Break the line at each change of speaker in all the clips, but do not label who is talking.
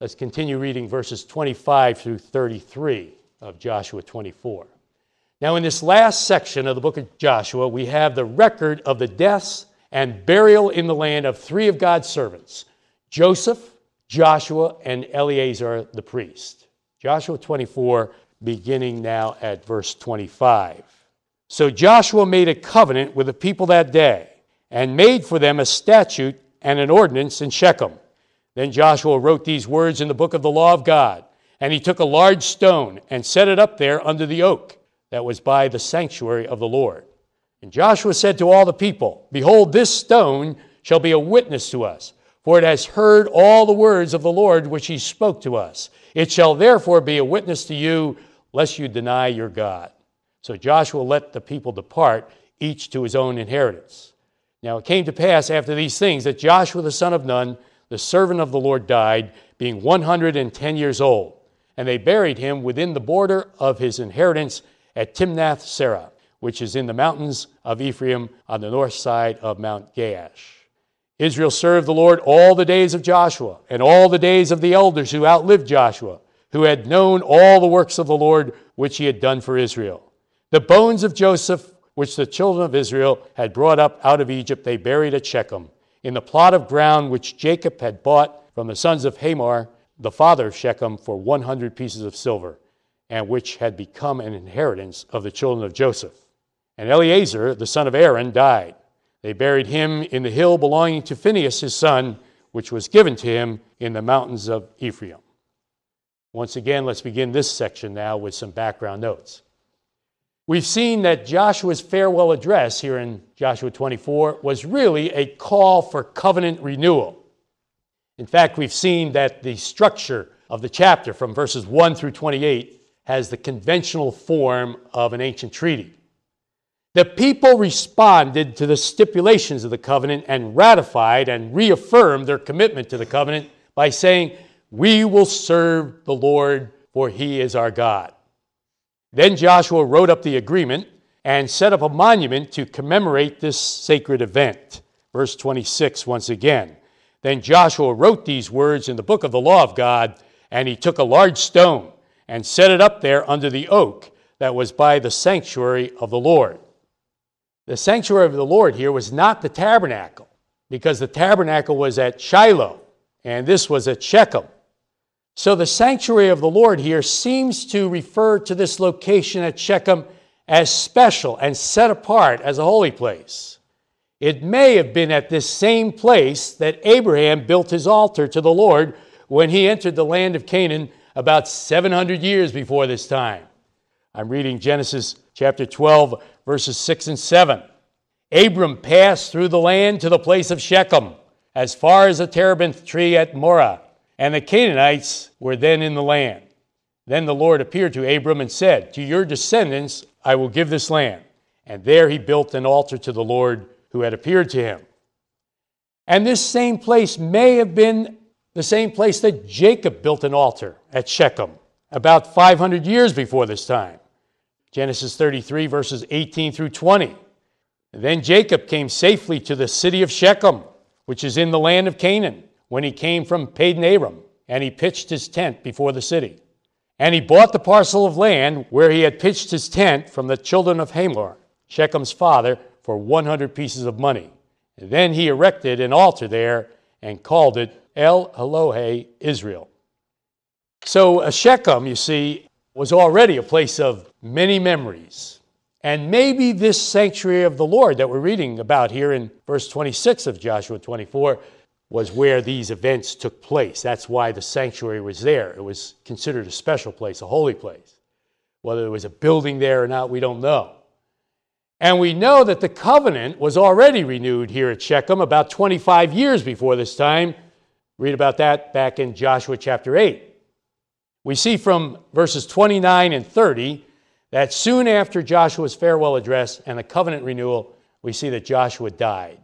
Let's continue reading verses 25 through 33 of Joshua 24. Now, in this last section of the book of Joshua, we have the record of the deaths and burial in the land of three of God's servants Joseph, Joshua, and Eleazar the priest. Joshua 24, beginning now at verse 25. So Joshua made a covenant with the people that day and made for them a statute and an ordinance in Shechem. Then Joshua wrote these words in the book of the law of God, and he took a large stone and set it up there under the oak that was by the sanctuary of the Lord. And Joshua said to all the people, Behold, this stone shall be a witness to us, for it has heard all the words of the Lord which he spoke to us. It shall therefore be a witness to you, lest you deny your God. So Joshua let the people depart, each to his own inheritance. Now it came to pass after these things that Joshua the son of Nun, the servant of the Lord, died, being 110 years old. And they buried him within the border of his inheritance at Timnath Serah, which is in the mountains of Ephraim on the north side of Mount Gaash. Israel served the Lord all the days of Joshua and all the days of the elders who outlived Joshua, who had known all the works of the Lord which he had done for Israel. The bones of Joseph, which the children of Israel had brought up out of Egypt, they buried at Shechem, in the plot of ground which Jacob had bought from the sons of Hamor, the father of Shechem, for 100 pieces of silver and which had become an inheritance of the children of Joseph. And Eleazar, the son of Aaron, died. They buried him in the hill belonging to Phinehas, his son, which was given to him in the mountains of Ephraim. Once again, let's begin this section now with some background notes. We've seen that Joshua's farewell address here in Joshua 24 was really a call for covenant renewal. In fact, we've seen that the structure of the chapter from verses 1 through 28 has the conventional form of an ancient treaty. The people responded to the stipulations of the covenant and ratified and reaffirmed their commitment to the covenant by saying, We will serve the Lord, for he is our God. Then Joshua wrote up the agreement and set up a monument to commemorate this sacred event. Verse 26, once again. Then Joshua wrote these words in the book of the law of God, and he took a large stone and set it up there under the oak that was by the sanctuary of the Lord. The sanctuary of the Lord here was not the tabernacle, because the tabernacle was at Shiloh, and this was at Shechem. So the sanctuary of the Lord here seems to refer to this location at Shechem as special and set apart as a holy place. It may have been at this same place that Abraham built his altar to the Lord when he entered the land of Canaan about 700 years before this time. I'm reading Genesis chapter 12, verses 6 and 7. Abram passed through the land to the place of Shechem, as far as the terebinth tree at Moreh, and the Canaanites were then in the land. Then the Lord appeared to Abram and said, To your descendants I will give this land. And there he built an altar to the Lord who had appeared to him. And this same place may have been the same place that Jacob built an altar at Shechem about 500 years before this time. Genesis 33, verses 18 through 20. then Jacob came safely to the city of Shechem, which is in the land of Canaan, when he came from Padan Aram, and he pitched his tent before the city. And he bought the parcel of land where he had pitched his tent from the children of Hamor, Shechem's father, for 100 pieces of money. And then he erected an altar there and called it El Elohe Israel. So Shechem, you see, was already a place of many memories. And maybe this sanctuary of the Lord that we're reading about here in verse 26 of Joshua 24 was where these events took place. That's why the sanctuary was there. It was considered a special place, a holy place. Whether there was a building there or not, we don't know. And we know that the covenant was already renewed here at Shechem about 25 years before this time Read about that back in Joshua chapter 8. We see from verses 29 and 30 that soon after Joshua's farewell address and the covenant renewal, we see that Joshua died.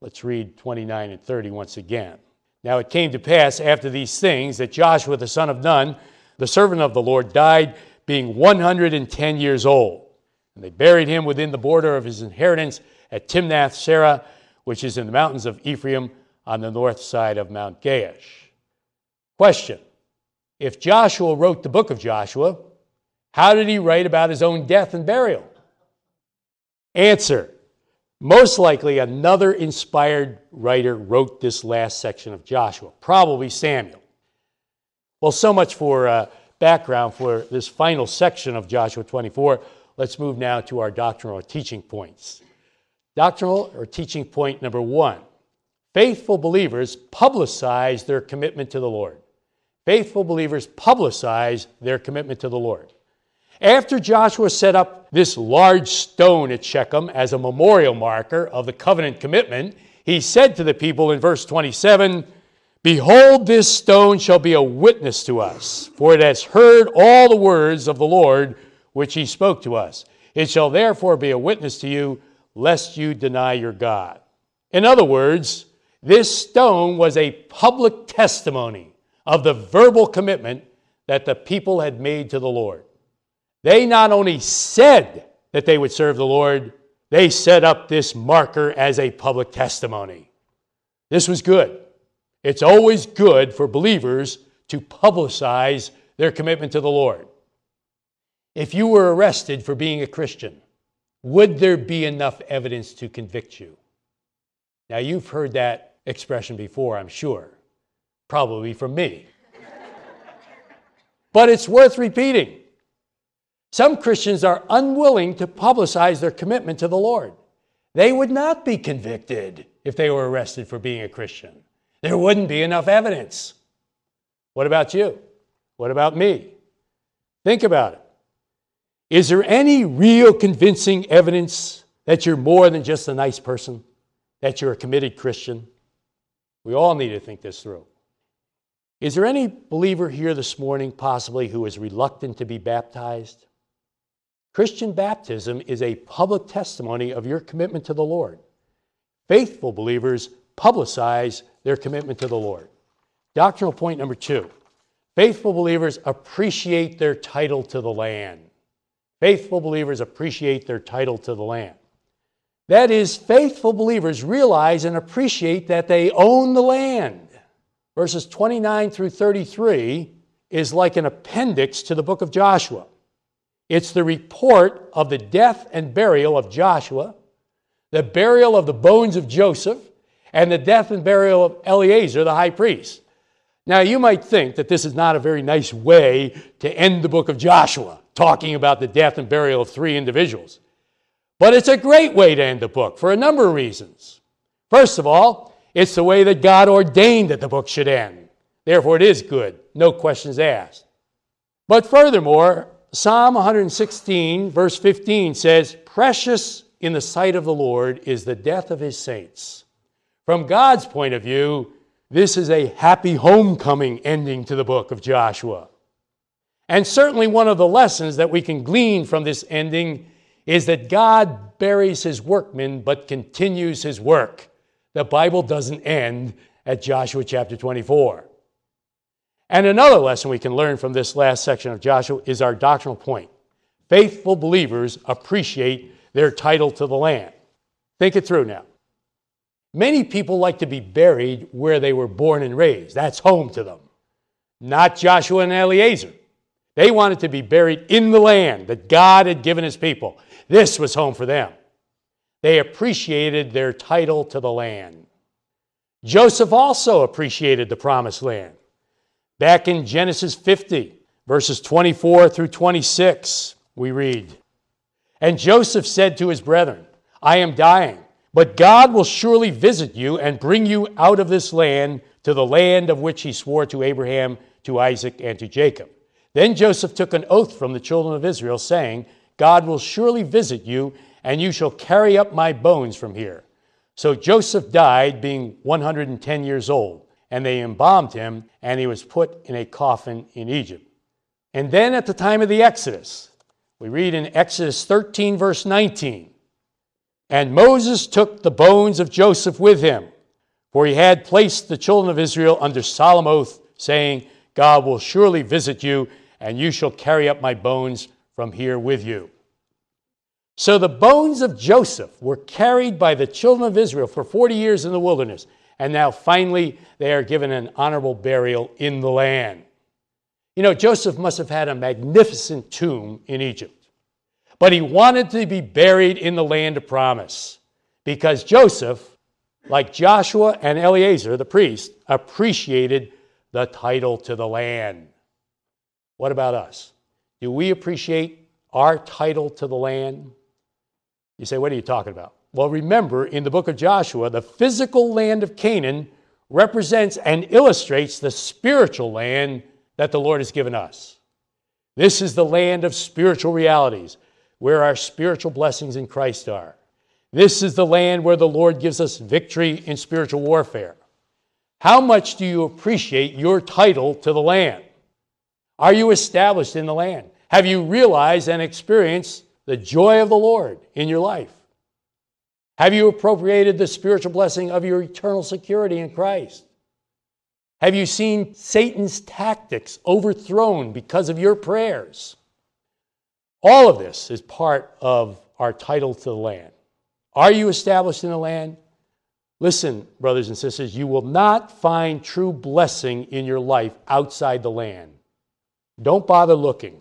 Let's read 29 and 30 once again. Now it came to pass after these things that Joshua the son of Nun, the servant of the Lord, died being 110 years old. And they buried him within the border of his inheritance at Timnath Serah, which is in the mountains of Ephraim on the north side of Mount Gaash. Question If Joshua wrote the book of Joshua, how did he write about his own death and burial? Answer Most likely another inspired writer wrote this last section of Joshua, probably Samuel. Well, so much for uh, background for this final section of Joshua 24. Let's move now to our doctrinal or teaching points. Doctrinal or teaching point number one faithful believers publicize their commitment to the Lord. Faithful believers publicize their commitment to the Lord. After Joshua set up this large stone at Shechem as a memorial marker of the covenant commitment, he said to the people in verse 27 Behold, this stone shall be a witness to us, for it has heard all the words of the Lord which he spoke to us. It shall therefore be a witness to you, lest you deny your God. In other words, this stone was a public testimony of the verbal commitment that the people had made to the Lord. They not only said that they would serve the Lord, they set up this marker as a public testimony. This was good. It's always good for believers to publicize their commitment to the Lord. If you were arrested for being a Christian, would there be enough evidence to convict you? Now, you've heard that expression before, I'm sure, probably from me. but it's worth repeating. Some Christians are unwilling to publicize their commitment to the Lord. They would not be convicted if they were arrested for being a Christian. There wouldn't be enough evidence. What about you? What about me? Think about it. Is there any real convincing evidence that you're more than just a nice person, that you're a committed Christian? We all need to think this through. Is there any believer here this morning, possibly, who is reluctant to be baptized? Christian baptism is a public testimony of your commitment to the Lord. Faithful believers publicize their commitment to the Lord. Doctrinal point number two faithful believers appreciate their title to the land. Faithful believers appreciate their title to the land. That is, faithful believers realize and appreciate that they own the land. Verses 29 through 33 is like an appendix to the book of Joshua. It's the report of the death and burial of Joshua, the burial of the bones of Joseph, and the death and burial of Eleazar, the high priest. Now, you might think that this is not a very nice way to end the book of Joshua, talking about the death and burial of three individuals. But it's a great way to end the book for a number of reasons. First of all, it's the way that God ordained that the book should end. Therefore, it is good, no questions asked. But furthermore, Psalm 116, verse 15 says, Precious in the sight of the Lord is the death of his saints. From God's point of view, this is a happy homecoming ending to the book of Joshua. And certainly one of the lessons that we can glean from this ending is that God buries his workmen but continues his work. The Bible doesn't end at Joshua chapter 24. And another lesson we can learn from this last section of Joshua is our doctrinal point. Faithful believers appreciate their title to the land. Think it through now. Many people like to be buried where they were born and raised. That's home to them. Not Joshua and Eleazar. They wanted to be buried in the land that God had given his people. This was home for them. They appreciated their title to the land. Joseph also appreciated the promised land. Back in Genesis 50, verses 24 through 26, we read And Joseph said to his brethren, I am dying. But God will surely visit you and bring you out of this land to the land of which he swore to Abraham, to Isaac, and to Jacob. Then Joseph took an oath from the children of Israel, saying, God will surely visit you, and you shall carry up my bones from here. So Joseph died, being 110 years old, and they embalmed him, and he was put in a coffin in Egypt. And then at the time of the Exodus, we read in Exodus 13, verse 19, and Moses took the bones of Joseph with him, for he had placed the children of Israel under solemn oath, saying, God will surely visit you, and you shall carry up my bones from here with you. So the bones of Joseph were carried by the children of Israel for 40 years in the wilderness, and now finally they are given an honorable burial in the land. You know, Joseph must have had a magnificent tomb in Egypt, but he wanted to be buried in the land of promise because Joseph, like Joshua and Eleazar, the priest, appreciated the title to the land. What about us? Do we appreciate our title to the land? You say, what are you talking about? Well, remember, in the book of Joshua, the physical land of Canaan represents and illustrates the spiritual land that the Lord has given us. This is the land of spiritual realities, where our spiritual blessings in Christ are. This is the land where the Lord gives us victory in spiritual warfare. How much do you appreciate your title to the land? Are you established in the land? Have you realized and experienced the joy of the Lord in your life? Have you appropriated the spiritual blessing of your eternal security in Christ? Have you seen Satan's tactics overthrown because of your prayers? All of this is part of our title to the land. Are you established in the land? Listen, brothers and sisters, you will not find true blessing in your life outside the land. Don't bother looking.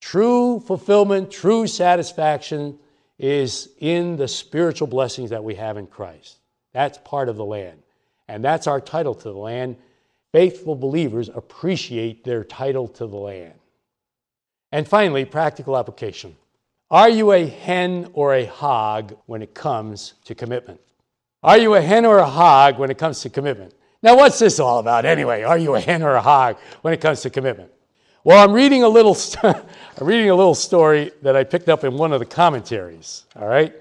True fulfillment, true satisfaction is in the spiritual blessings that we have in Christ. That's part of the land. And that's our title to the land. Faithful believers appreciate their title to the land. And finally, practical application. Are you a hen or a hog when it comes to commitment? Are you a hen or a hog when it comes to commitment? Now, what's this all about anyway? Are you a hen or a hog when it comes to commitment? Well, I'm reading a little, st- I'm reading a little story that I picked up in one of the commentaries. All right,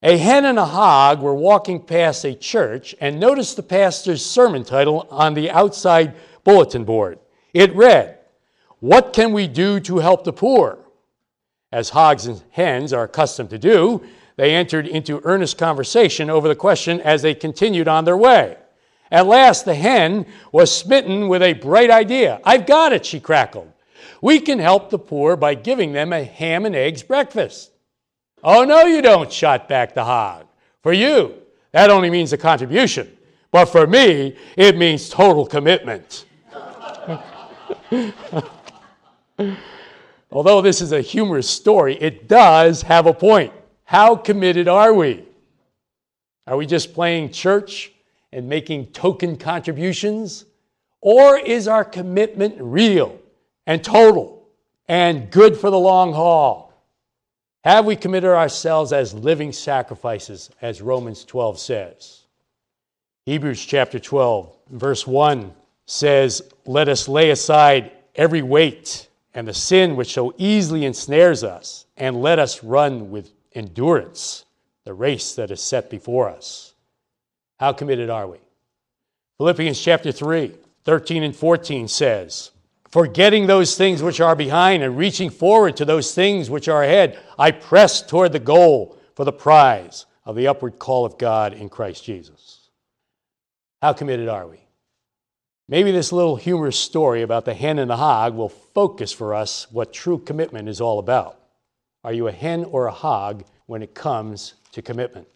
a hen and a hog were walking past a church and noticed the pastor's sermon title on the outside bulletin board. It read, "What can we do to help the poor?" As hogs and hens are accustomed to do, they entered into earnest conversation over the question as they continued on their way. At last, the hen was smitten with a bright idea. I've got it, she crackled. We can help the poor by giving them a ham and eggs breakfast. Oh, no, you don't, shot back the hog. For you, that only means a contribution. But for me, it means total commitment. Although this is a humorous story, it does have a point. How committed are we? Are we just playing church and making token contributions? Or is our commitment real and total and good for the long haul? Have we committed ourselves as living sacrifices, as Romans 12 says? Hebrews chapter 12, verse 1 says, Let us lay aside every weight and the sin which so easily ensnares us, and let us run with endurance the race that is set before us. How committed are we? Philippians chapter 3, 13 and 14 says, Forgetting those things which are behind and reaching forward to those things which are ahead, I press toward the goal for the prize of the upward call of God in Christ Jesus. How committed are we? Maybe this little humorous story about the hen and the hog will focus for us what true commitment is all about. Are you a hen or a hog when it comes to commitment?